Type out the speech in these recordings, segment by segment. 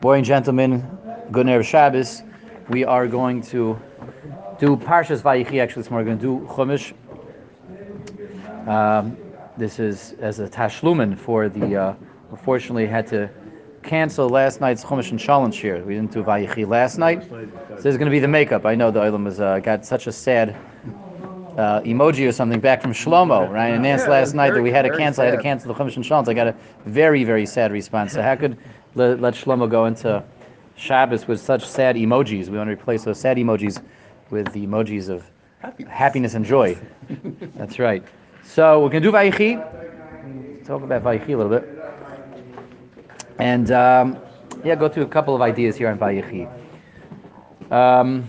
Boy and gentlemen, good Erev Shabbos. We are going to do Parshas Vayechi. Actually, this morning we're going to do Chumash. Um, this is as a tashlumen for the. Uh, unfortunately, had to cancel last night's Chumash and Shalom shir. We didn't do Vayechi last night. So this is going to be the makeup. I know the Olam has uh, got such a sad uh, emoji or something back from Shlomo, right? And announced last night that we had to cancel. I had to cancel the Chumash and Shalom. So I got a very, very sad response. So how could let, let Shlomo go into Shabbos with such sad emojis? We want to replace those sad emojis with the emojis of happiness, happiness and joy. That's right. So we're going to do Vayechi. Talk about Vayechi a little bit. And um, yeah, go through a couple of ideas here on Vayechi. Um,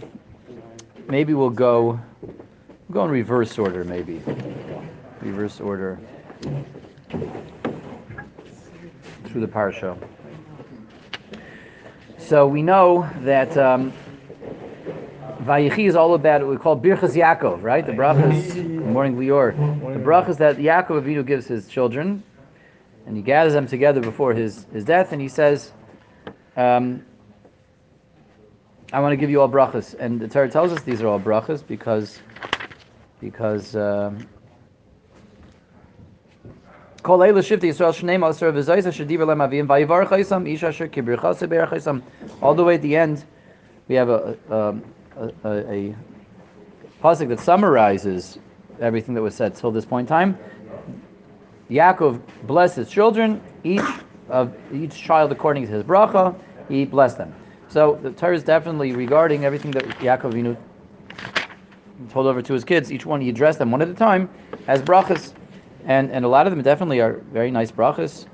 maybe we'll go we'll go in reverse order, maybe. Reverse order through the parsha. So we know that um, Vayechi is all about what we call Birchas Yaakov, right? The brachas, morning, Lior. The brachas that Yaakov Avinu gives his children, and he gathers them together before his, his death, and he says, um, I want to give you all brachas. And the Torah tells us these are all brachas because because um, all the way at the end, we have a a, a, a pasuk that summarizes everything that was said till this point in time. Yaakov blessed his children, each of each child according to his bracha, he blessed them. So the Torah is definitely regarding everything that Yaakov know, told over to his kids. Each one he addressed them one at a time as brachas, and and a lot of them definitely are very nice brachas.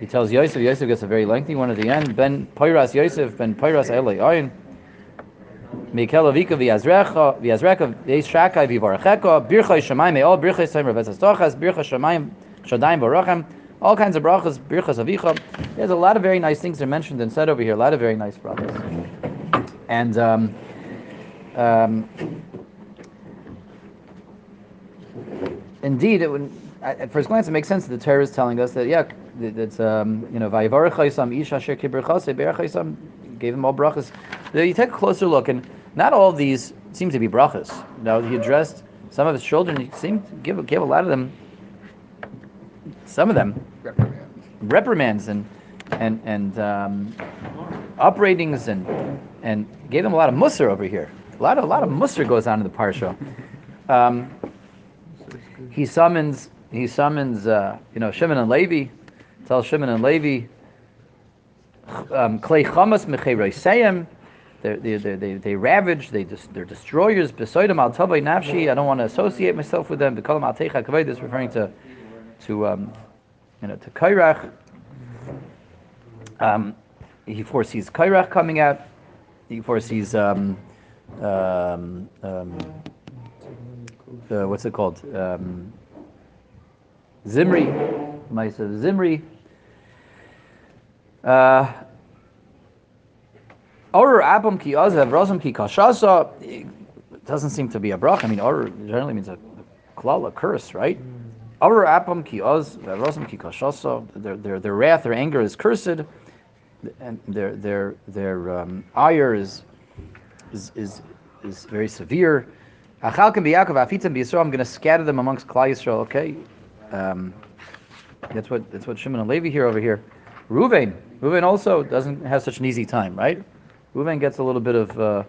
He tells Yosef. Yosef gets a very lengthy one at the end. Ben Poiras Yosef, Ben Poiras Eloi Ayin. Mikel Avika v'Yazrecha v'Yazrecha v'Yishakai v'Yivaracheka Birchai Shemayim all Birchai Seim Rav Etzatochas Birchai Shemayim Shadayim Barachem all kinds of brachas Birchas Avicha. There's a lot of very nice things that are mentioned and said over here. A lot of very nice brachas. And um, um, indeed, it would, at first glance, it makes sense that the Torah is telling us that yeah, it's um, you know vayivarachayisam isha asher kiberchase berachayisam gave them all brachas. You take a closer look, and not all of these seem to be brachas. Now he addressed some of his children. He seemed to give give a lot of them, some of them reprimands, reprimands and and and um, upbraidings and and gave them a lot of musr over here. A lot of a lot of musr goes on in the parsha. Um, he summons he summons uh, you know Shimon and Levi, tells Shimon and Levi, um, Klei chamas mechei they, they, they, they ravage, they they're destroyers. Besoidim al tavay nafshi. I don't want to associate myself with them. B'kolam al teicha kavod. This referring to, to um, you know, to Kairach. Um, he foresees Kairach coming out. He foresees um, um, um, uh, what's it called? Um, Zimri, Maisa Zimri. Uh, or Abam ki azav, Rosam ki kashasa. Doesn't seem to be a brach. I mean, or generally means a, a klal, a curse, right? Or Abam ki az, Rosam ki kashasa. Their, their, their wrath, their anger is cursed, and their, their, their um, ire is is, is, is very severe. I'm going to scatter them amongst Klal Yisrael. Okay, um, that's what that's what Shimon and Levi here over here. Ruvain, Ruvain also doesn't have such an easy time, right? Ruvain gets a little bit of uh,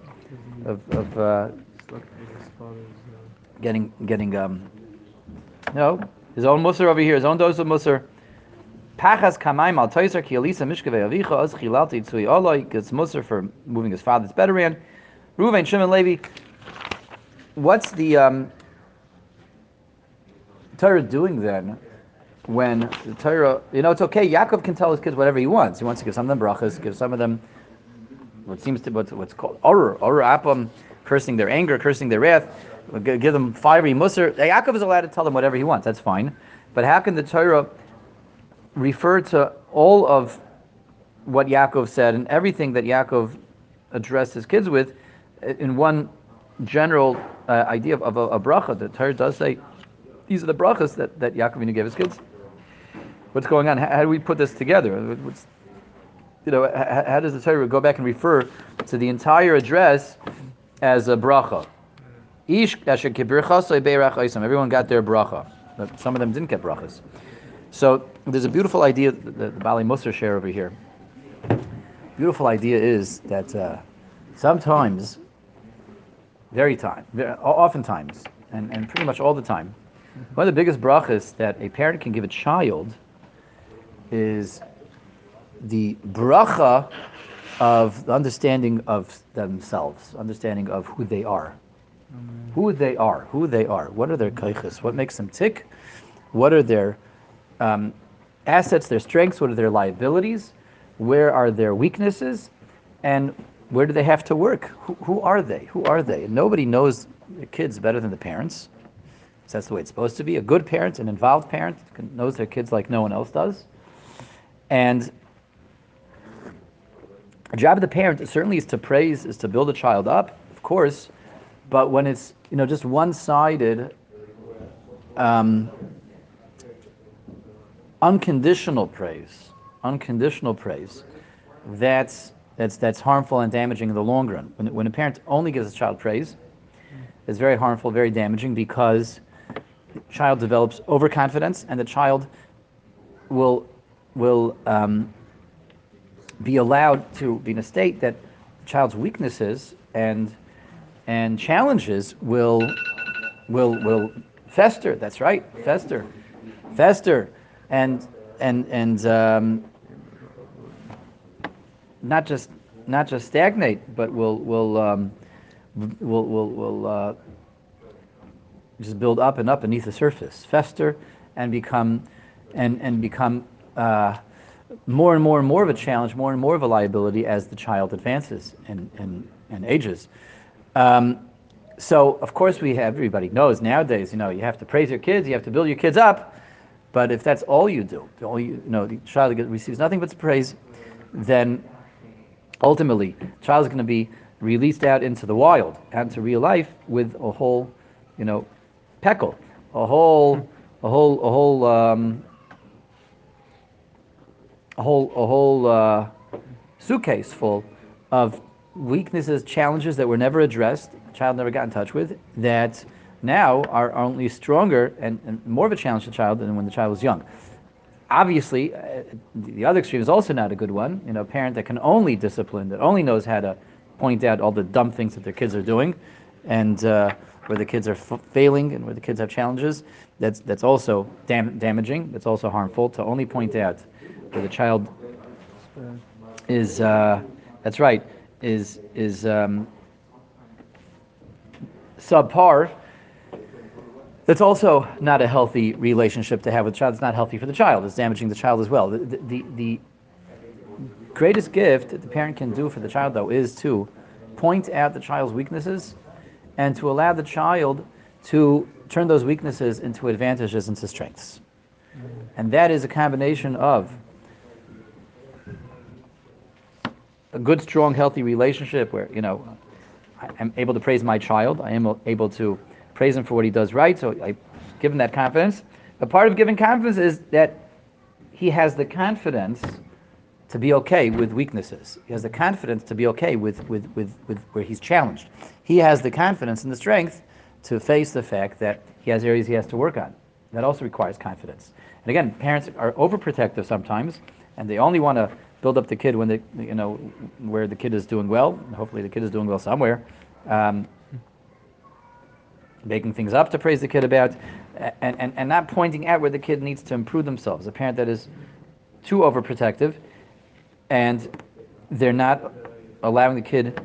of, of uh, getting getting um, no his own musar over here, his own dose of musar. Pachas kamaim al toiser ki alisa mishkavei avicha az chilalti tzui oloi gets musar for moving his father's bed around. Ruvain, Shimon, Levi. What's the um, Torah doing then? When the Torah, you know, it's okay. Yaakov can tell his kids whatever he wants. He wants to give some of them brachas, give some of them what seems to what's, what's called orur, orur apam, cursing their anger, cursing their wrath. Give them fiery musr. Yaakov is allowed to tell them whatever he wants. That's fine. But how can the Torah refer to all of what Yaakov said and everything that Yaakov addressed his kids with in one general uh, idea of, of a, a, bracha. The Torah does say these are the brachas that, that Yaakovinu gave his kids. What's going on? How, how, do we put this together? What's, you know, how does the Torah go back and refer to the entire address as a bracha? Ish Everyone got their bracha, but some of them didn't get brachas. So there's a beautiful idea that the Bali Musar share over here. Beautiful idea is that uh, sometimes, very time, very, oftentimes, and, and pretty much all the time, one of the biggest brachas that a parent can give a child is the bracha of the understanding of themselves, understanding of who they are. Amen. Who they are, who they are. What are their kaiches? What makes them tick? What are their um, assets, their strengths? What are their liabilities? Where are their weaknesses? And where do they have to work? Who, who are they? Who are they? Nobody knows the kids better than the parents. So that's the way it's supposed to be. A good parent, an involved parent, knows their kids like no one else does. And the job of the parent certainly is to praise, is to build a child up, of course, but when it's you know just one-sided, um, unconditional praise, unconditional praise, that's that's that's harmful and damaging in the long run. When, when a parent only gives a child praise, it's very harmful, very damaging because the child develops overconfidence, and the child will will um, be allowed to be in a state that the child's weaknesses and and challenges will will will fester. That's right, fester, fester, and and and um, not just not just stagnate, but will will um, will will will uh, just build up and up beneath the surface, fester, and become and and become uh, more and more and more of a challenge, more and more of a liability as the child advances and, and, and ages. Um, so, of course, we have, everybody knows nowadays, you know, you have to praise your kids, you have to build your kids up. But if that's all you do, all you, you know, the child receives nothing but praise, then ultimately, the child is going to be released out into the wild, out into real life with a whole, you know, peckle, a whole, a whole, a whole, um, a whole a whole uh, suitcase full of weaknesses, challenges that were never addressed, child never got in touch with, that now are only stronger and, and more of a challenge to the child than when the child was young. Obviously, uh, the other extreme is also not a good one. You know, a parent that can only discipline, that only knows how to point out all the dumb things that their kids are doing, and uh, where the kids are f- failing and where the kids have challenges. That's that's also dam- damaging. That's also harmful to only point out where the child is uh, that's right is is um, subpar. That's also not a healthy relationship to have with the child. It's not healthy for the child. It's damaging the child as well. The, the, the, greatest gift that the parent can do for the child, though, is to point out the child's weaknesses and to allow the child to turn those weaknesses into advantages, and into strengths. And that is a combination of a good, strong, healthy relationship where, you know, I am able to praise my child. I am able to praise him for what he does right. So I give him that confidence. But part of giving confidence is that he has the confidence to be okay with weaknesses. He has the confidence to be okay with, with, with, with where he's challenged. He has the confidence and the strength to face the fact that he has areas he has to work on. That also requires confidence. And again, parents are overprotective sometimes, and they only want to build up the kid when they, you know, where the kid is doing well. Hopefully, the kid is doing well somewhere. Um, making things up to praise the kid about, and, and, and not pointing out where the kid needs to improve themselves. A parent that is too overprotective, and they're not allowing the kid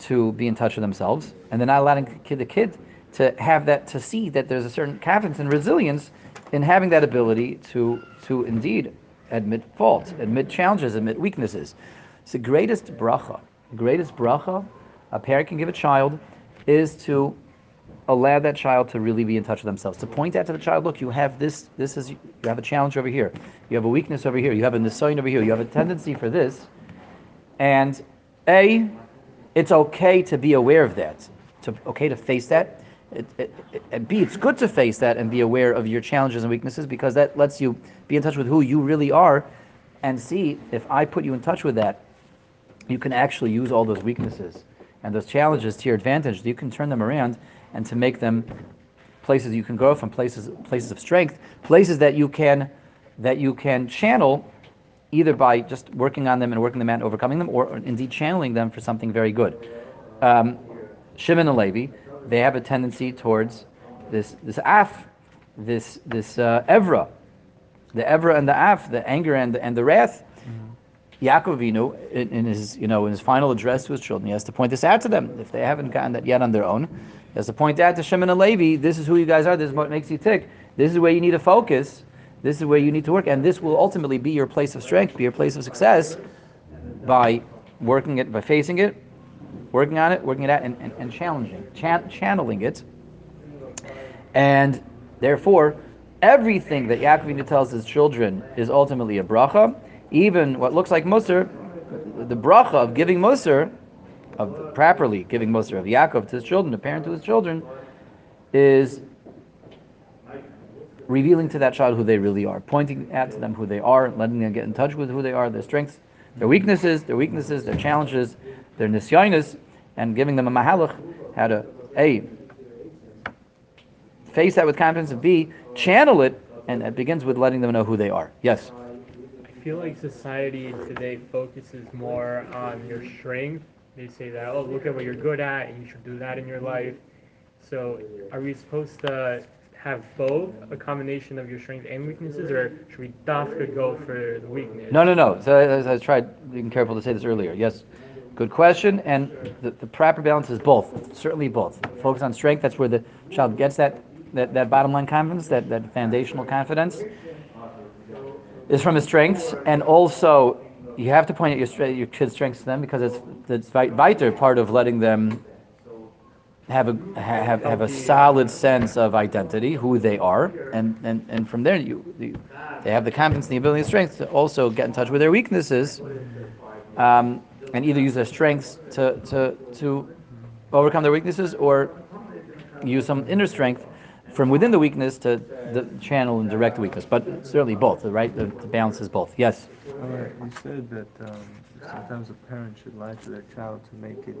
to be in touch with themselves, and they're not allowing the kid, the kid to have that, to see that there's a certain confidence and resilience in having that ability to, to indeed admit faults, admit challenges, admit weaknesses. It's the greatest bracha. Greatest bracha a parent can give a child is to allow that child to really be in touch with themselves. To point out to the child, look, you have this, this is, you have a challenge over here. You have a weakness over here. You have a nisayon over here. You have a tendency for this. And A, it's okay to be aware of that. To, okay to face that. It, it, it, B, it's good to face that and be aware of your challenges and weaknesses because that lets you be in touch with who you really are and see if I put you in touch with that, you can actually use all those weaknesses and those challenges to your advantage. You can turn them around and to make them places you can grow from, places places of strength, places that you can that you can channel either by just working on them and working them out and overcoming them, or indeed channeling them for something very good. Um, Shimon and Levi, they have a tendency towards this this af, this this uh, evra, the evra and the af, the anger and the, and the wrath. Yaakov Avinu, in, in, his you know in his final address to his children, he has to point this out to them if they haven't gotten that yet on their own. He has to point out to Shimon and Levi, this is who you guys are. This is what makes you tick. This is where you need to focus. This is where you need to work, and this will ultimately be your place of strength, be your place of success, by working it, by facing it, working on it, working it out, and, and, and challenging, channeling it. And therefore, everything that Yaakov tells his children is ultimately a bracha. Even what looks like Moser, the bracha of giving Moser, of properly giving Moser of Yaakov to his children, the parent to his children, is revealing to that child who they really are, pointing out to them who they are, letting them get in touch with who they are, their strengths, their weaknesses, their weaknesses, their challenges, their nisyanis, and giving them a mahalach, how to A, face that with confidence, and B, channel it, and it begins with letting them know who they are. Yes? Feel like society today focuses more on your strength. They say that, oh, look at what you're good at, and you should do that in your life. So, are we supposed to have both a combination of your strengths and weaknesses, or should we dafka go for the weakness? No, no, no. So as I tried being careful to say this earlier. Yes, Good question, and the, the proper balance is both, certainly both. Focus on strength, that's where the child gets that, that, that bottom line confidence, that, that foundational confidence, is from his strengths, and also you have to point out your, your kid's strengths to them because it's, it's vital part of letting them have a have, have a solid sense of identity, who they are, and, and, and from there you, you they have the confidence and the ability and strength to also get in touch with their weaknesses. Um, and either use their strengths to, to, to overcome their weaknesses or use some inner strength from within the weakness to the channel and direct the weakness. But certainly both, right? The, the balance is both. Yes? All right. You said that um, sometimes a parent should lie to their child to make it.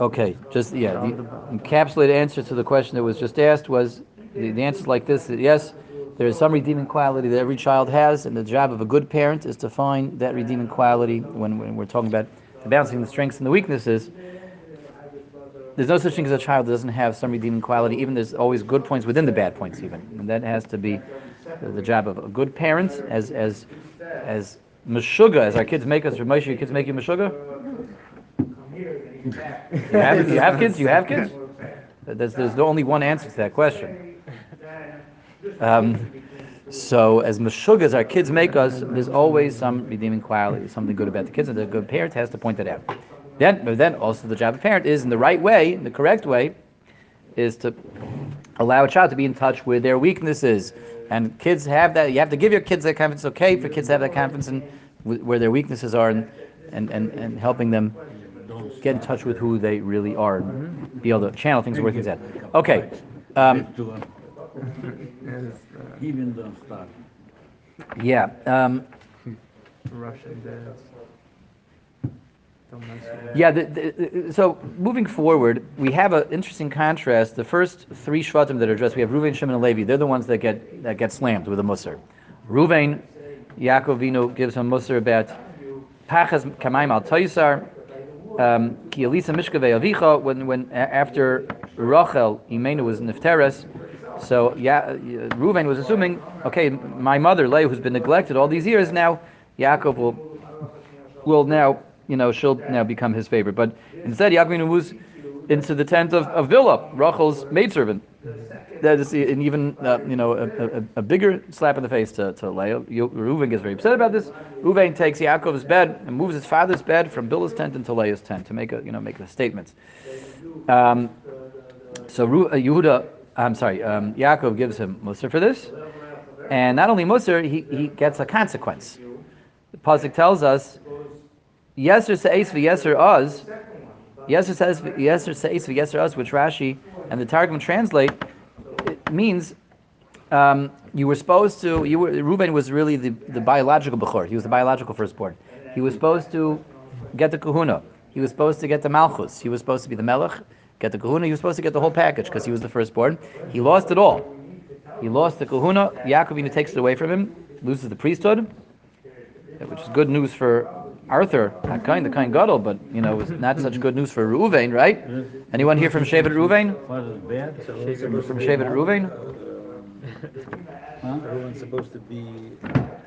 Okay, just, yeah. The encapsulated answer to the question that was just asked was the, the answer is like this yes, there is some redeeming quality that every child has, and the job of a good parent is to find that redeeming quality when, when we're talking about the balancing the strengths and the weaknesses. There's no such thing as a child that doesn't have some redeeming quality. Even there's always good points within the bad points, even, and that has to be the, job of a good parent. As as as meshuga, as our kids make us. Moshe, your kids make you meshuga. You have, you have kids. You have kids. There's, there's only one answer to that question. Um, so as mashug as our kids make us, there's always some redeeming quality, something good about the kids, and the good parent has to point that out. Then, but then also the job of parent is in the right way, in the correct way, is to allow a child to be in touch with their weaknesses. And kids have that. You have to give your kids that confidence. It's okay for kids to have that confidence in where their weaknesses are, and and, and, and helping them get in touch with who they really are, and be able to channel things work things out. Okay. Um, Even don't start. Yeah. Um, Russian dads. Yeah, the, the, uh, uh, so moving forward, we have an interesting contrast. The first three Shvatim that are addressed, we have Ruvain, Shimon, and Levi. They're the ones that get that get slammed with a Musar. Ruvain, Yaakov gives him Musar about Pachas Kamaim al Taisar, um, Ki Elisa Mishkavei Avicha, when, when after Rachel, Imenu was Nifteres, so yeah, uh, Reuven was assuming, okay, my mother Leah, who's been neglected all these years, now Yaakov will will now you know she'll now become his favorite. But instead, Yaakov moves into the tent of, of Bilhah, Rachel's maidservant. That is an even uh, you know a, a, a, bigger slap in the face to, to Leah. Reuven gets very upset about this. Reuven takes Yaakov's bed and moves his father's bed from Bilhah's tent into Leah's tent to make a you know make the statements. Um, so uh, Yehuda I'm sorry, um, Yaakov gives him Musar for this. And not only Musar, he, he gets a consequence. The Pasuk tells us, Yeser Se'es v'Yeser Oz, Yeser says Yeser Se'es v'Yeser Oz, which Rashi and the Targum translate, it means um, you were supposed to. You were Reuben was really the, the biological bechor. He was the biological firstborn. He was supposed to get the kahuna. He was supposed to get the malchus. He was supposed to be the melech, get the kahuna. He was supposed to get the whole package because he was the firstborn. He lost it all. He lost the kahuna. Yaakov takes it away from him, loses the priesthood, which is good news for Arthur, not kind, the kind Gadol, but you know, it was not such good news for Reuven, right? Anyone here from Shevet Reuven? From Shevet Reuven? Everyone's supposed to be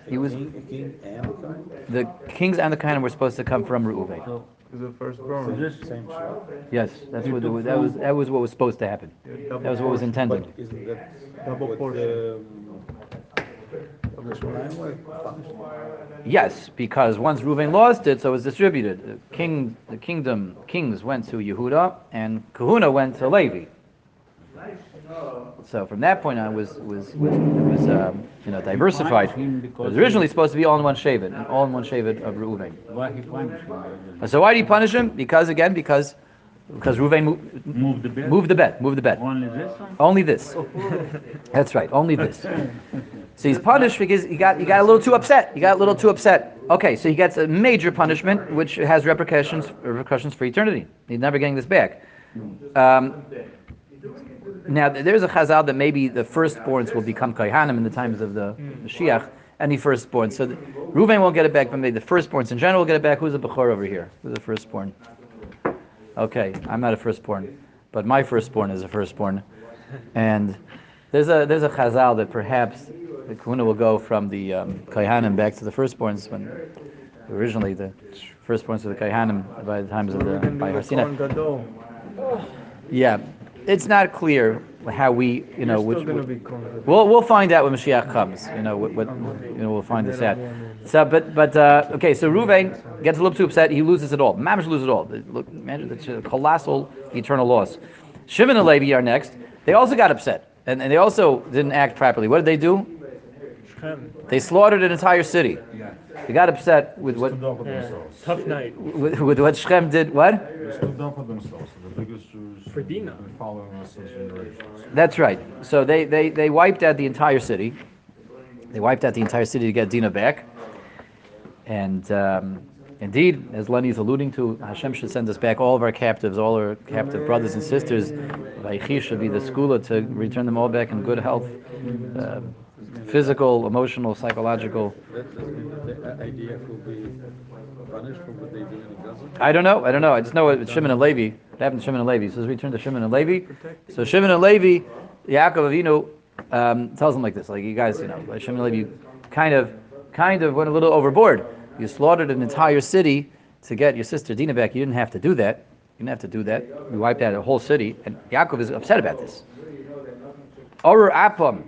He was king, king and a kind. the kings and the kind were supposed to come from Reuven. So, is the firstborn. Same shot. Yes, that's what the, that was. That was what was supposed to happen. That was what was intended. Isn't that Double portion. Um, the, the Shemaim were punished? Yes, because once Reuven lost it, so it was distributed. The king, the kingdom, kings went to Yehuda, and Kahuna went to Levi. So from that point on, it was was was, it was um, you know diversified. It was originally supposed to be all in one shavet, and all in one shavet of Reuven. Why he punished him? So why did he punish him? Because again, because because Reuven mo- Move the bed? moved the bed. moved the bet. Only this one? Only this. That's right. Only this. So he's punished because he got he got a little too upset. He got a little too upset. Okay, so he gets a major punishment, which has repercussions repercussions for eternity. He's never getting this back. Um, now there's a chazal that maybe the firstborns will become kohanim in the times of the Mashiach. Any firstborn. So the, Reuven won't get it back, but maybe the firstborns in general will get it back. Who's the bechor over here? Who's the firstborn? Okay, I'm not a firstborn, but my firstborn is a firstborn, and there's a there's a chazal that perhaps the kahuna will go from the um, kohanim back to the firstborns when originally the firstborns were the kohanim by the times of the by Har Sinai. Yeah, it's not clear how we you know which. still gonna be We'll we'll find out when Mashiach comes. You know what, what you know we'll find this out. So but but uh, okay, so Ruvain gets a little too upset. He loses it all. Mamish loses it all. Look, imagine that's a colossal eternal loss. Shimon and Levi are next. They also got upset, and, and they also didn't act properly. What did they do? They slaughtered an entire city. Yeah. They got upset with what Yeah. Tough night. with, with what Shem did. What? They stood up for themselves, the biggest Jews For Dina. following us since generations. That's right. So they, they, they wiped out the entire city. They wiped out the entire city to get Dina back. And um, indeed, as Lenny is alluding to, Hashem should send us back all of our captives, all our captive brothers and sisters. Vayechi should be the skula to return them all back in good health, uh, physical, emotional, psychological. That doesn't mean that the IDF will be punished for what they do in Gaza. I don't know. I don't know. I just know it's Shimon and Levi. What happened to Shimon and Levi? So let's return to Shimon and Levi. So Shimon and Levi, Yaakov Avinu um, tells them like this: like you guys, you know, like Shimon and Levi kind of, kind of went a little overboard. You slaughtered an entire city to get your sister Dina back. You didn't have to do that. You didn't have to do that. You wiped out a whole city, and Yaakov is upset about this. Orur apam,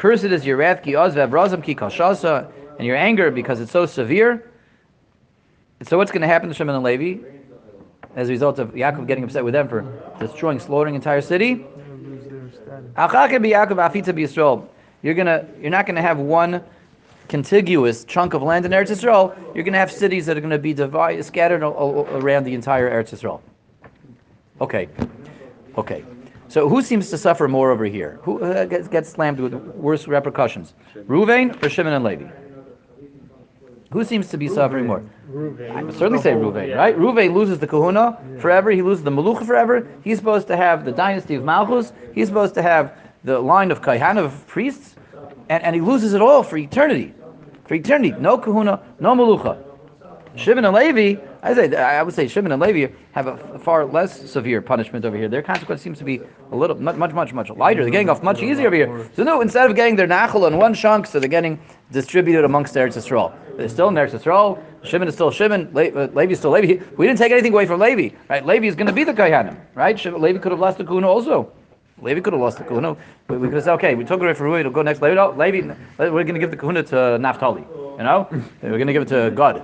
cursed is your wrath, ki oz v'avrazam ki kashasa, and your anger because it's so severe. So what's going to happen to Shimon and Levi as a result of Yaakov getting upset with them for destroying, slaughtering entire city? You're gonna, you're not to have one contiguous chunk of land in Eretz Yisrael. You're to have cities that are to be divided, scattered around the entire Eretz Yisrael. Okay, okay. So who seems to suffer more over here? Who uh, gets, gets slammed with worse repercussions? Ruvain or Shimon and Levi? Who seems to be suffering more? Reuven. I would certainly say Ruvain, Yeah. right? Ruvain loses the kahuna forever. He loses the malucha forever. He's supposed to have the dynasty of Malchus. He's supposed to have the line of kaihan of priests, and, and he loses it all for eternity. For eternity, no kahuna, no malucha. Shimon and Levi, I say, I would say Shimon and Levi have a far less severe punishment over here. Their consequence seems to be a little, much, much, much, lighter. They're getting off much easier over here. So no, instead of getting their nachal in one chunk, so they're getting distributed amongst Eretz Yisrael. They're still in Eretz Yisrael. Shimon is still Shimon. Le- uh, Levi is still Levi. We didn't take anything away from Levi, right? Levi is going to be the Kohanim, right? Shimon, Levi could have lost the Kuna also. Levi could have lost the Kuna. We, we could have said, okay, we took it away from Rui, it'll go next. Levi, no, Levi, we're going to give the Kuna to Naphtali. You know, we're going to give it to Gad.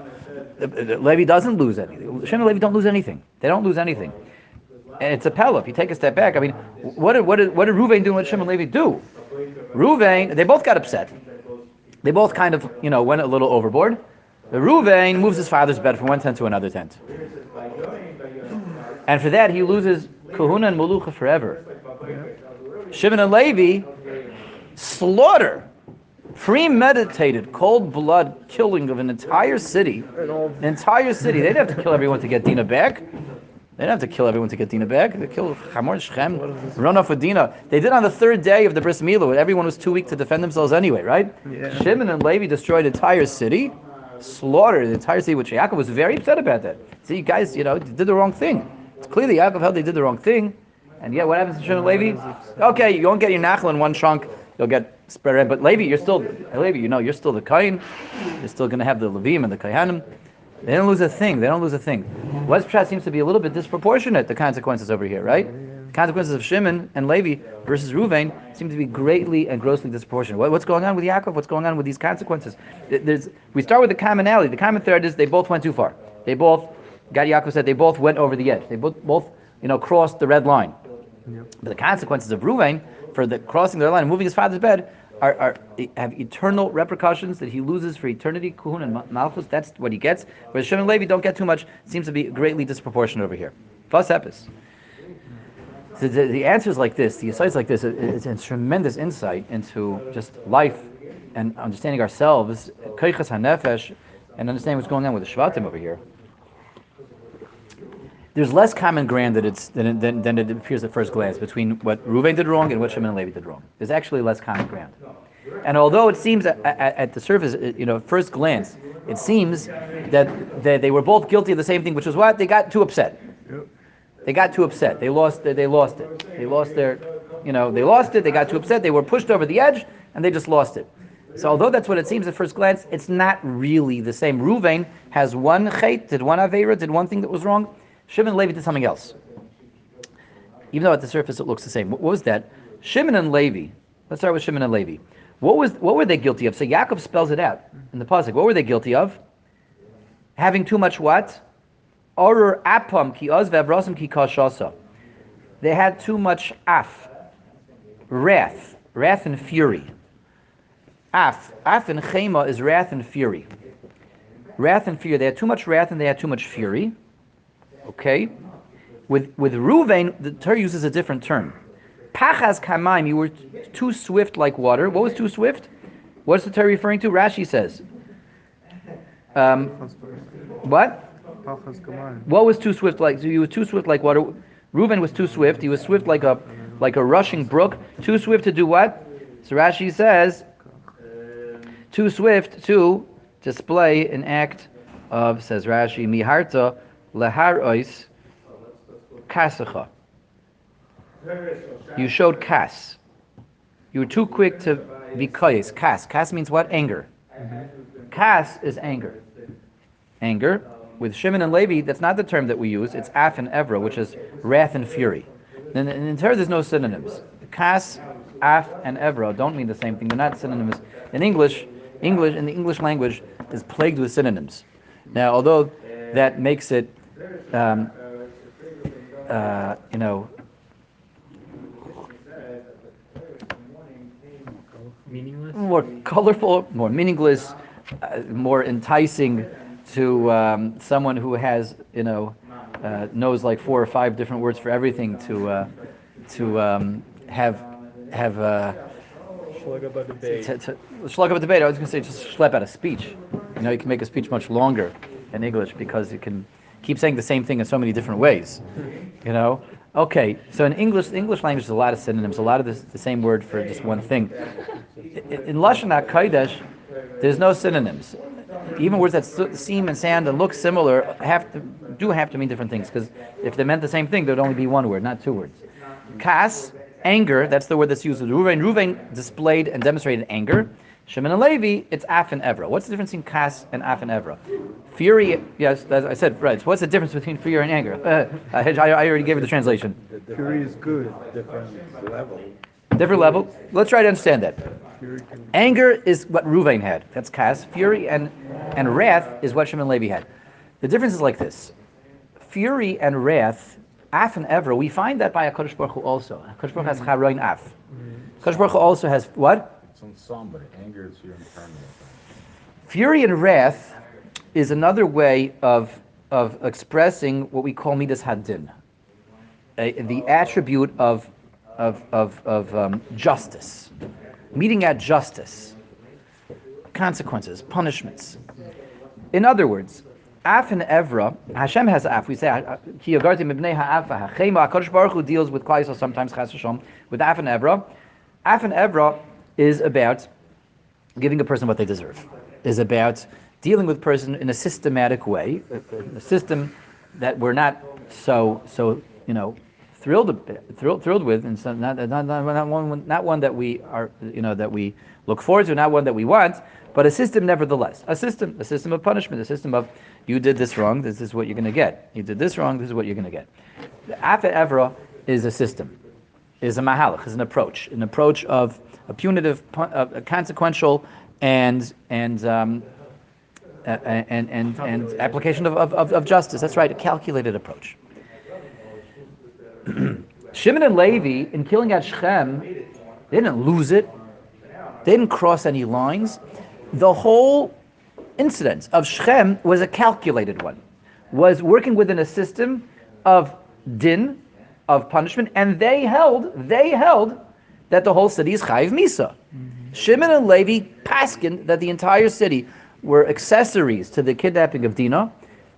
Levi doesn't lose anything. Shimon and Levi don't lose anything. They don't lose anything. And it's a pella. If you take a step back, I mean, what did what did what did Ruvain do? and What Shimon and Levi do? Ruvain, they both got upset. They both kind of, you know, went a little overboard. The Ruvain moves his father's bed from one tent to another tent, and for that he loses Kahuna and Malucha forever. Shimon and Levi, slaughter, premeditated, cold blood killing of an entire city. An entire city. They didn't have to kill everyone to get Dina back. They didn't have to kill everyone to get Dina back. They killed Hamor, Shechem, run off with Dina. They did on the third day of the Bris Milah, when everyone was too weak to defend themselves anyway, right? Yeah. Shimon and Levi destroyed entire city, slaughtered the entire city, which Yaakov was very upset about that. See, you guys, you know, did the wrong thing. It's clearly Yaakov held they did the wrong thing. And yet, what happens to Shimon and Levi? Okay, you won't get your nachal in one chunk. You'll get spread out. But Levi, you're still, Levi, you know, you're still the Kain. You're still going to have the Levim and the Kaihanim. They don't lose a thing. They don't lose a thing. West Pshat seems to be a little bit disproportionate, the consequences over here, right? The consequences of Shimon and Levi versus Ruvain seem to be greatly and grossly disproportionate. What- What's going on with Yaakov? What's going on with these consequences? There's, we start with the commonality. The common thread is they both went too far. They both, God Yaakov said, they both went over the edge. They both, both you know, crossed the red line. But the consequences of Ruvain for the crossing the red line and moving his father's bed are, are have eternal repercussions that he loses for eternity. Kuhun and Ma- Malchus, that's what he gets. Whereas Shimon and Levi don't get too much. Seems to be greatly disproportionate over here. Fas epis. So the, the answer is like this. The insight is like this. It- it's a tremendous insight into just life and understanding ourselves, hanefesh, and understanding what's going on with the Shvatim over here there's less common ground that it's, than, than, than it appears at first glance between what Reuven did wrong and what Shimon and Levi did wrong. There's actually less common ground. And although it seems at, at, at the surface, you know, first glance, it seems that they, they were both guilty of the same thing, which was what? They got too upset. They got too upset. They lost, they lost it. They lost their, you know, they lost it. They got too upset. They were pushed over the edge and they just lost it. So although that's what it seems at first glance, it's not really the same. Ruvain has one chait, did one avera, did one thing that was wrong. Shimon Levi did something else. Even though at the surface it looks the same. What was that? Shimon and Levi. Let's start with Shimon and Levi. What was what were they guilty of? So Yaakov spells it out in the pasuk. What were they guilty of? Having too much what? Orur apam ki oz ve'avrasim ki kashasa. They had too much af, wrath, wrath and fury. Af, af and chema is wrath and fury. Wrath and fury. They had too much wrath and they had too much fury. Okay. With with Ruvain, the Torah uses a different term. Pachas kamaim, you were too swift like water. What was too swift? What's the Torah referring to? Rashi says. Um, what? What was too swift like? So he was too swift like water. Reuben was too swift. He was swift like a like a rushing brook. Too swift to do what? So Rashi says, too swift to display an act of says Rashi miharta lehar ois kasacha. You showed kas. You were too quick to be kayes. Kas. Kas means what? Anger. Kas is anger. Anger. With Shimon and Levi, that's not the term that we use. It's af and evra, which is wrath and fury. In in Torah, there's no synonyms. Kas, af, and evra don't mean the same thing. They're not synonyms. In English, English in the English language is plagued with synonyms. Now, although that makes it, um, uh, you know, Meaningless. more colorful, more meaningless, uh, more enticing to um, someone who has, you know, uh, knows like four or five different words for everything to uh, to um, have have uh, up a debate. to, to slug up a debate. I was going to say just schlep out a speech. You know, you can make a speech much longer in English because you can keep saying the same thing in so many different ways. You know. Okay, so in English, English language, there's a lot of synonyms, a lot of this, the same word for just one thing. In, in Lashon HaKodesh, there's no synonyms. Even words that seem and sound and look similar have to do have to mean different things because if they meant the same thing, there'd only be one word, not two words. Kas, anger, that's the word that's used with Ruvain. Ruvain displayed and demonstrated anger. Shimon and Levi, it's af and evra. What's the difference between kas and af and evra? Fury, yes, as I said, right. So what's the difference between fear and anger? Uh, I, I already gave you the translation. Fury is good. Different level. Different level. Let's try to understand that. Anger is what Ruvain had. That's kas. Fury and, and wrath is what Shimon and Levi had. The difference is like this. Fury and wrath, af and evra, we find that by HaKadosh Baruch Hu also. HaKadosh Baruch Hu has charoin af. HaKadosh Baruch Hu also has what? It's. Anger is your. Fury and wrath is another way of, of expressing what we call midas hadin, a, the attribute of, of, of, of um, justice. meeting at justice, consequences, punishments. In other words, Af and Evra, Hashem has Af. We say, Ki yagarti mibnei ha'afa ha'chema. HaKadosh Baruch Hu deals with Klai sometimes, Chas Hashem, with Af and Evra. Af and Evra is about giving a person what they deserve, is about dealing with a person in a systematic way, a, system that we're not so, so you know, thrilled, thrilled, thrilled with, and so not, not, not, not, one, not one that we are, you know, that we look forward to, not one that we want, but a system nevertheless. A system, a system of punishment, a system of you did this wrong, this is what you're going to get. You did this wrong, this is what you're going to get. The Afa Evra is a system, is a mahalach, is an approach, an approach of a punitive, a consequential, and and um, and and, and application of, of, of justice. That's right, a calculated approach. Shimon and Levi in killing at Shechem, they didn't lose it. They didn't cross any lines. The whole incident of Shechem was a calculated one, was working within a system of din, of punishment, and they held, they held that the whole city is chayiv misa. Mm-hmm. Shimon and Levi paskin that the entire city were accessories to the kidnapping of Dinah,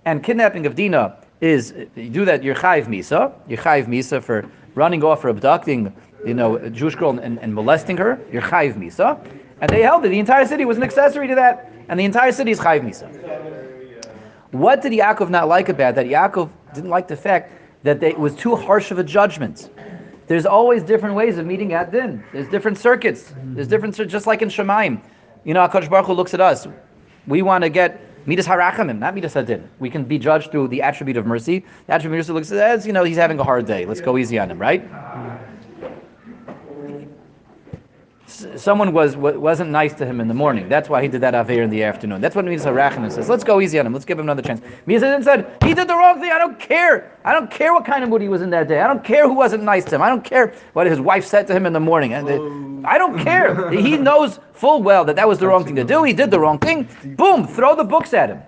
and kidnapping of Dinah is you do that you're chayiv misa, you're chayiv misa for running off or abducting, you know, a Jewish girl and, and molesting her, you're chayiv misa, and they held that the entire city was an accessory to that and the entire city is Chayiv Misa. What did Yaakov not like about that? Yaakov didn't like the fact that they, it was too harsh of a judgment. There's always different ways of meeting at din. There's different circuits. There's mm-hmm. different, just like in Shemaim. You know, HaKadosh Baruch Hu looks at us. We want to get midas harachamim, not midas hadin. We can be judged through the attribute of mercy. The attribute of mercy looks at us, you know, he's having a hard day. Let's go easy on him, right? Mm-hmm. Someone was wasn't nice to him in the morning. That's why he did that aver in the afternoon. That's what means Harachan says. Let's go easy on him. Let's give him another chance. Midas hadin said he did the wrong thing. I don't care. I don't care what kind of mood he was in that day. I don't care who wasn't nice to him. I don't care what his wife said to him in the morning. And I don't care. he knows full well that that was the wrong thing to do. He did the wrong thing. Boom! Throw the books at him.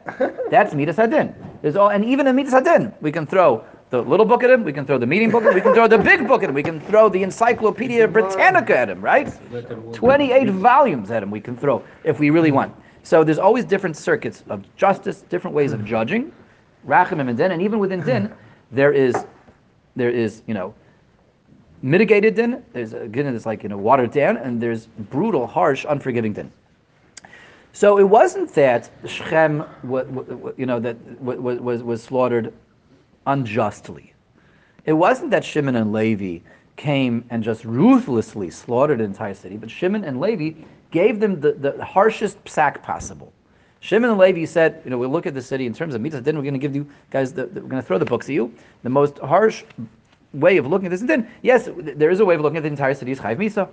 That's midas hadin. There's all, and even in midas hadin, we can throw the little book at him, we can throw the meeting book at him, we can throw the big book at him, we can throw the Encyclopedia Britannica at him, right? 28 volumes at him we can throw if we really want. So there's always different circuits of justice, different ways of judging, rachim and din, and even within din, there is, there is, you know, mitigated din, there's again, it's like, you know, watered down, and there's brutal, harsh, unforgiving din. So it wasn't that Shechem, you know, that was, was, was slaughtered unjustly. It wasn't that Shimon and Levi came and just ruthlessly slaughtered the entire city, but Shimon and Levi gave them the, the harshest psak possible. Shimon and Levi said, you know, we look at the city in terms of mitzvah, then we're going to give you guys, the, the, we're going to throw the books at you. The most harsh way of looking at this, and then, yes, there is a way of looking at the entire city is chayv misa.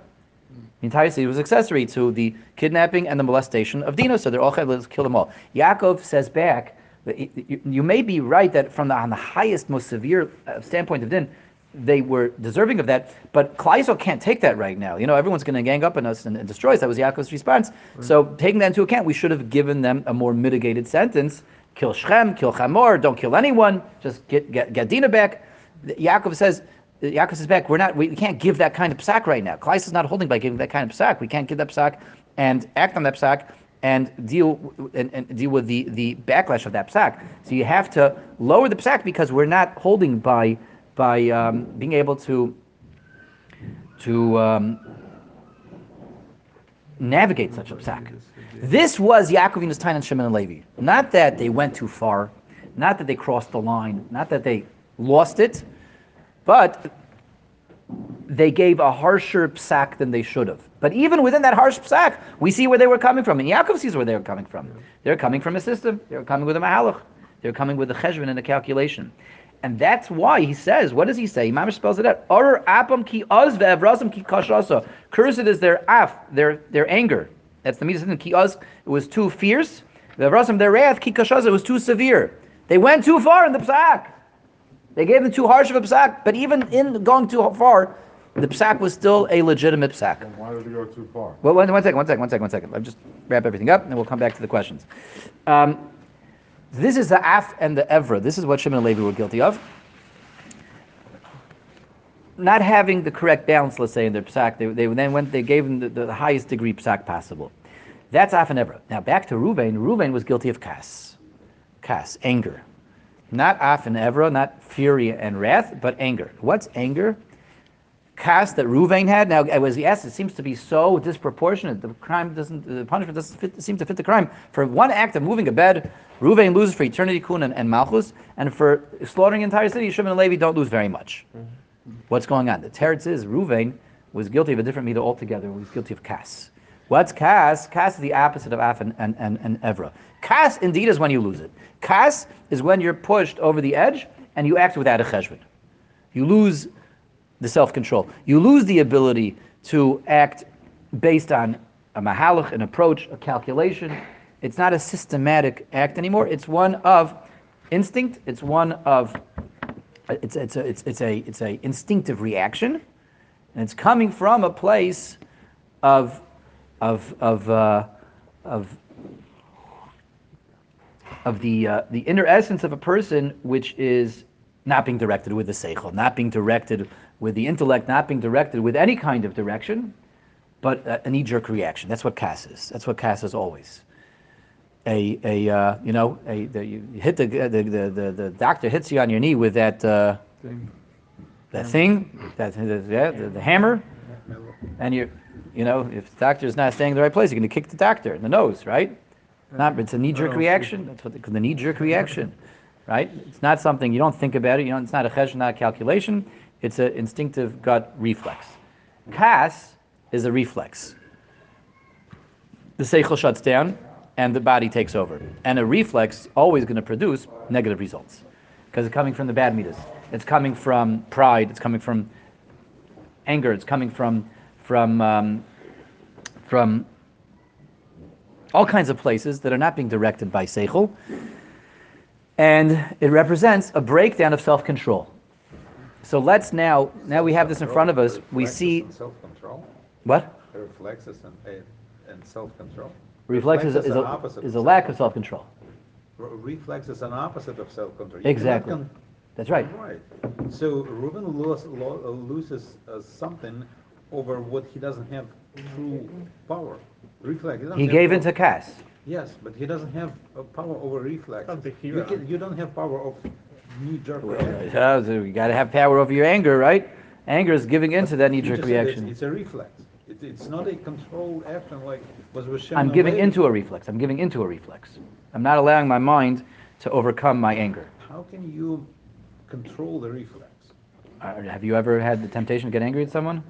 The entire city was accessory to the kidnapping and the molestation of Dino, so they're all chayv, let's kill them all. Yaakov says back, you, may be right that from the, on the highest, most severe uh, standpoint of din, they were deserving of that, but Kleisel can't take that right now. You know, everyone's going to gang up on us and, and destroy us. That was Yaakov's response. Right. So taking that into account, we should have given them a more mitigated sentence. Kill Shem, kill Chamor, don't kill anyone, just get, get, get Dina back. Yaakov says, Yaakov says back, we're not, we can't give that kind of psak right now. Kleis is not holding by giving that kind of psak. We can't give that psak and act on that psak and deal and, and, deal with the, the backlash of that psak. So you have to lower the psak because we're not holding by by um, being able to to um, navigate such a psak. This was Yaakovina's time and Shimon and Levi. Not that they went too far, not that they crossed the line, not that they lost it, but they gave a harsher psak than they should have. But even within that harsh psak, we see where they were coming from. And Yaakov sees where they were coming from. They're coming from a system. They're coming with a mahalach. They're coming with a cheshbon and a calculation. And that's why he says, what does he say? Imam spells it out. Or apam ki az ve'evrasam ki kashasa. Cursed is their af, their, their anger. That's the mitzvah. Ki az, it was too fierce. Ve'evrasam, their wrath, ki kashasa, it was too severe. They went too far in the psak. They gave them too harsh of a psak. But even in going too far, the psak was still a legitimate psak. why did they go too far? Well, one, one second, one second, one second, one second. I'll just wrap everything up, and we'll come back to the questions. Um, this is the af and the evra. This is what Shimon and Levi were guilty of. not having the correct balance, let's say, in their psak. They, they then went, they gave him the, the highest degree psak possible. That's Af and Evra. Now back to Ruvain. Ruvain was guilty of kas, kas, anger, not Af and Evra, not fury and wrath, but anger. What's anger? Kas that Ruvain had. Now, as he asked, it seems to be so disproportionate. The crime doesn't, the punishment doesn't fit, seem to fit the crime. For one act of moving a bed, Ruvain loses for eternity, kun and, and malchus, and for slaughtering an entire city, Shimon and Levi don't lose very much. Mm-hmm. What's going on? The teretz is Ruvain was guilty of a different meter altogether. He was guilty of kas. What's kas? Kas is the opposite of af and, and, and, and evra. Kas indeed is when you lose it. Kas is when you're pushed over the edge and you act without a cheshbon. You lose the self-control. You lose the ability to act based on a mahalach, an approach, a calculation. It's not a systematic act anymore. It's one of instinct. It's one of it's it's a, it's it's a it's a instinctive reaction, and it's coming from a place of of of uh, of of the uh, the inner essence of a person, which is not being directed with the seichel, not being directed with the intellect, not being directed with any kind of direction, but a, a knee-jerk reaction. That's what kas is. That's what kas is always. A, a uh, you know, a, the, you hit the, the, the, the, the doctor hits you on your knee with that, uh, Thing. that thing, that, the, yeah, the, the hammer, and you, you know, if the doctor's not staying in the right place, you're going to kick the doctor in the nose, right? Not, it's a knee-jerk Oh, reaction. That's what call the knee-jerk reaction, right? It's not something you don't think about it. You know, it's not a chesh, not a calculation. It's an instinctive gut reflex. Kas is a reflex. The seichel shuts down, and the body takes over. And a reflex is always going to produce negative results because it's coming from the bad midas. It's coming from pride. It's coming from anger. It's coming from from um, from all kinds of places that are not being directed by seichel, and it represents a breakdown of self-control. So let's now now we have this in front of us. We see Self-control, what reflexes and, uh, and self-control. Reflexes is, Reflex is, an a, opposite is of a lack of self-control. self-control. Reflex is an opposite of self-control. You cannot Exactly. con- That's right. Right. So Reuben lose, lo- uh, loses uh, something over what he doesn't have true power. Reflex. doesn't He have gave power. into Kas. Yes, but he doesn't have uh, power over reflex. Not the You, can, you don't have power of knee-jerk reaction. Uh, so you got to have power over your anger, right? Anger is giving into that knee-jerk said it's- reaction. It's a reflex. It, it's not a controlled action like was Shimon I'm giving Levi. into a reflex. I'm giving into a reflex. I'm not allowing my mind to overcome my anger. How can you control the reflex? Uh, have you ever had the temptation to get angry at someone?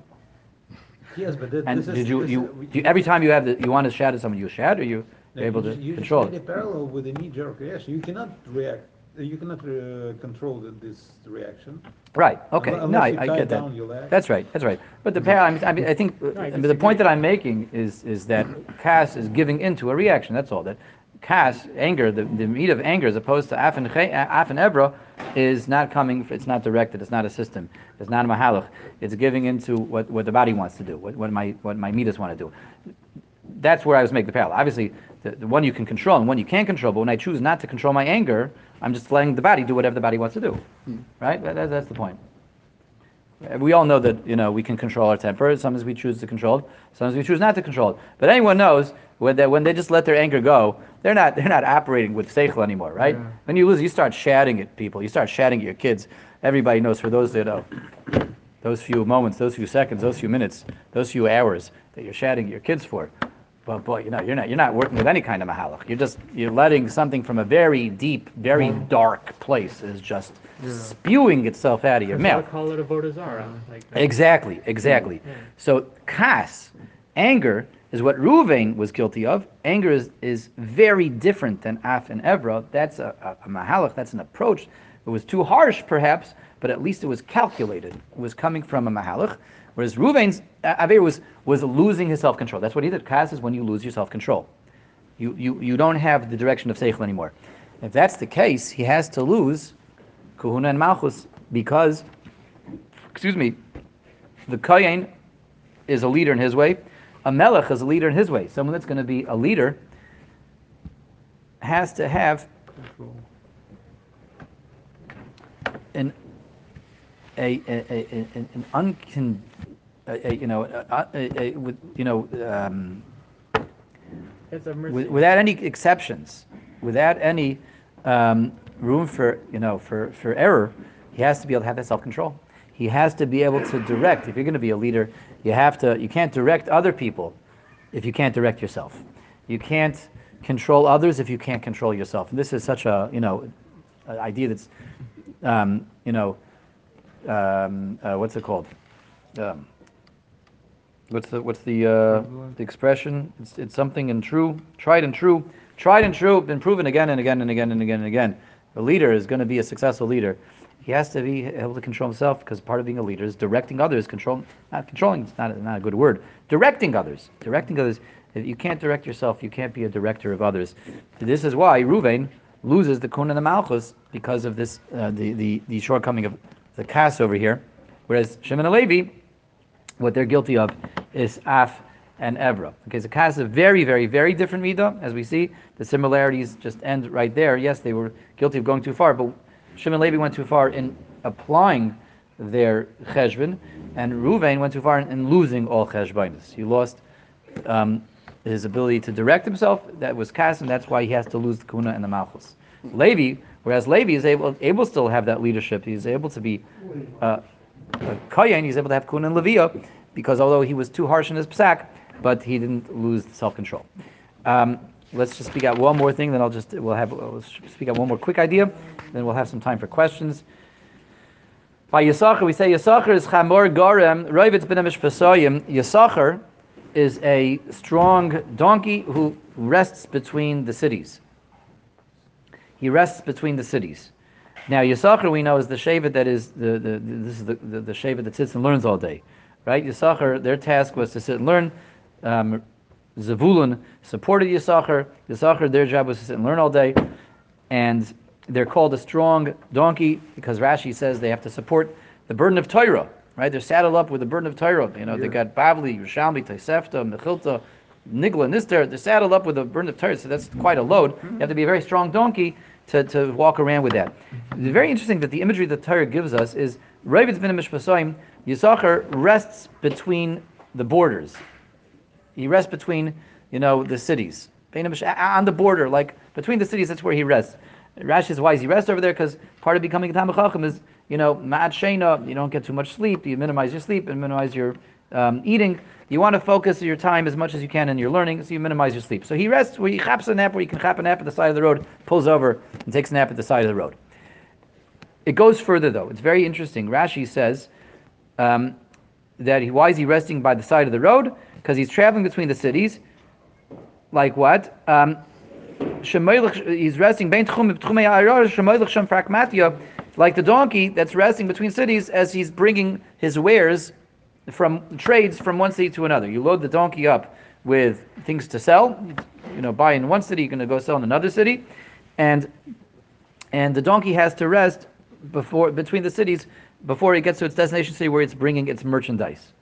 Yes, but th- And this is. did you, you, is- you every time you have the, you want to shout at someone, you shout, or you No, able you to just- you control it? a parallel with a knee-jerk reaction. You cannot react. You cannot uh, control the, this reaction. Right. Okay. Unless No, I, I get down that. your leg. That's right. That's right. But the par- I mean, I mean, I think uh, I the point that I'm making is is that Kas is giving into a reaction. That's all. That Kas, anger, the, the meat of anger, as opposed to Af and, Che- Ebra, is not coming. It's not directed. It's not a system. It's not a mahalach. It's giving into what, what the body wants to do. What, what my what my mitas want to do. That's where I was making the parallel. Obviously, the, the one you can control and one you can't control. But when I choose not to control my anger, I'm just letting the body do whatever the body wants to do. Right? That, that- that's the point. Uh, We all know that you know we can control our temper. Sometimes we choose to control it. Sometimes we choose not to control it. But anyone knows when they, when they just let their anger go, they're not they're not operating with seichel anymore, right? Yeah. When you lose, you start shouting at people. You start shouting at your kids. Everybody knows for those that know those few moments, those few seconds, those few minutes, those few hours that you're shouting at your kids for. Well, boy, you know you're not you're not working with any kind of mahalach. You're just you're letting something from a very deep, very dark place is just spewing itself out of your why I mouth. call it avodah zarah. Like. Exactly, exactly. So kas, anger, is what Ruvain was guilty of. Anger is, is very different than Af and Evra. That's a, a, a mahalach, that's an approach. It was too harsh, perhaps, but at least it was calculated. It was coming from a mahalach. Whereas Ruvain's, Aver was, was losing his self-control. That's what he did. Kas is when you lose your self-control. You, you, you don't have the direction of Seichel anymore. If that's the case, he has to lose Kahuna and Malchus because, excuse me, the Kayin is a leader in his way. A Melech is a leader in his way. Someone that's going to be a leader has to have an, a, a, a, a- an uncon, a, a, you know, a, with, you know, um, It's a mercy. with, without any exceptions, without any um, room for you know for, for error, he has to be able to have that self control. He has to be able to direct. If you're going to be a leader, you have to. You can't direct other people if you can't direct yourself. You can't control others if you can't control yourself. And this is such a you know an idea that's um, you know um, uh, what's it called? Um, what's the what's the uh, the expression? It's, it's something and true, tried and true, tried and true, been proven again and again and again and again and again. A leader is going to be a successful leader. He has to be able to control himself because part of being a leader is directing others. Control, not controlling it's not, not a good word. Directing others, directing others. If you can't direct yourself, you can't be a director of others. This is why Ruvain loses the Kun and the Malchus because of this, uh, the, the the shortcoming of the Kas over here, whereas Shimon and Levi what they're guilty of is Af and Evra. Okay, so is a very, very, very different midah, as we see. The similarities just end right there. Yes, they were guilty of going too far, but Shimon Levi went too far in applying their cheshbon, and Ruvain went too far in, in losing all cheshbonis. He lost um, his ability to direct himself. That was Kas, and that's why he has to lose the Kuna and the Malchus. Levi, whereas Levi is able, able still to have that leadership. He's able to be uh, Kayan, he's able to have Kun and Levia, because although he was too harsh in his psak, but he didn't lose self-control. Um, let's just speak out one more thing, then I'll just we'll have we'll speak out one more quick idea, then we'll have some time for questions. By Yisachar, we say Yisachar is Chamor Gorem, Roivitz ben Mishpasoyim. Yisachar is a strong donkey who rests between the cities. He rests between the cities. Now, Yisachar we know is the Shevet that is the, the, the this is the, the, the Shevet that sits and learns all day, right? Yisachar, their task was to sit and learn. Um, Zavulun supported Yisachar. Yisachar, their job was to sit and learn all day, and they're called a strong donkey because Rashi says they have to support the burden of Torah, right? They're saddled up with the burden of Torah. You know, they got Bavli, Yerushalmi, Tosefta, Mechilta, Nigla, Nister. They're saddled up with the burden of Torah, so that's quite a load. You have to be a very strong donkey to, to walk around with that. It's very interesting that the imagery that Torah gives us is Ravid bin Mishpasoim, Yisachar rests between the borders. He rests between, you know, the cities. On the border, like between the cities, that's where he rests. Rashi says, why does he rest over there? Because part of becoming a Talmid Chacham is, you know, ma'at shena, you don't get too much sleep, you minimize your sleep and minimize your um, eating. You want to focus your time as much as you can in your learning, so you minimize your sleep. So he rests where he chaps a nap, where you can chap a nap at the side of the road, pulls over and takes a nap at the side of the road. It goes further though. It's very interesting. Rashi says um, that he, why is he resting by the side of the road? Because he's traveling between the cities. Like what? Um, he's resting like the donkey that's resting between cities as he's bringing his wares from trades from one city to another. You load the donkey up with things to sell. You know, buy in one city, you're going to go sell in another city, and and the donkey has to rest before between the cities before it gets to its destination city where it's bringing its merchandise.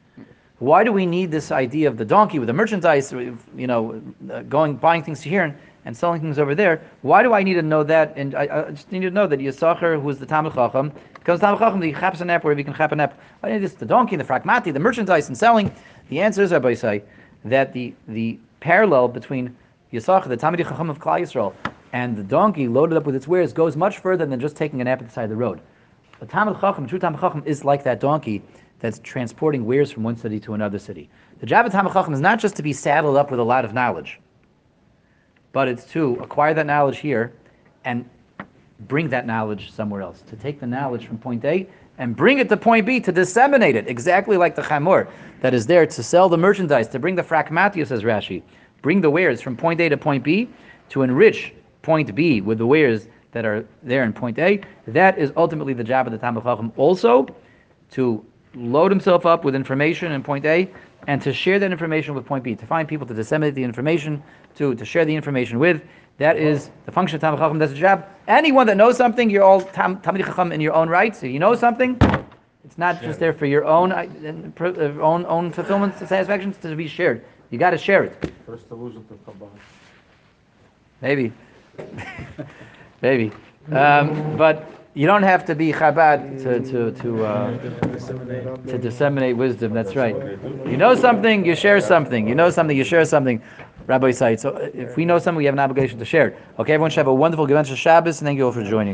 Why do we need this idea of the donkey with the merchandise? You know, uh, going buying things to here and, selling things over there. Why do I need to know that? And I, I just need to know that Yisachar, who is the Talmid Chacham, becomes Talmid Chacham, the nap wherever he can chap a nap. I need this? The donkey, the Frakmati, the merchandise and selling. The answer is, Rabbi say, that the the parallel between Yisachar, the Talmid Chacham of Klal Yisrael, and the donkey loaded up with its wares goes much further than just taking a nap at the side of the road. The Talmid Chacham, true Talmid Chacham, is like that donkey that's transporting wares from one city to another city. The job of Talmid Chacham is not just to be saddled up with a lot of knowledge, but it's to acquire that knowledge here and bring that knowledge somewhere else. To take the knowledge from point A and bring it to point B to disseminate it, exactly like the chamor that is there to sell the merchandise, to bring the fragmatius, says Rashi, bring the wares from point A to point B to enrich point B with the wares that are there in point A. That is ultimately the job of the Talmid Chacham also to load himself up with information in point A and to share that information with point B, to find people to disseminate the information, to, to share the information with. That is the function of Talmid Chacham. That's the job. Anyone that knows something, you're all Tam- Talmid Chacham in your own right. So you know something, it's not just there for your own uh, uh, own own fulfillment, satisfaction, it's to be shared. You got to share it. First allusion to Chabad. Maybe. Maybe. Um, but You don't have to be Chabad to to to uh, Disseminate. to disseminate wisdom. That's right. You know something, you share something. You know something, you share something. Rabbi Said. So if we know something, we have an obligation to share it. Okay, everyone should have a wonderful Geventus Shabbos, and thank you all for joining.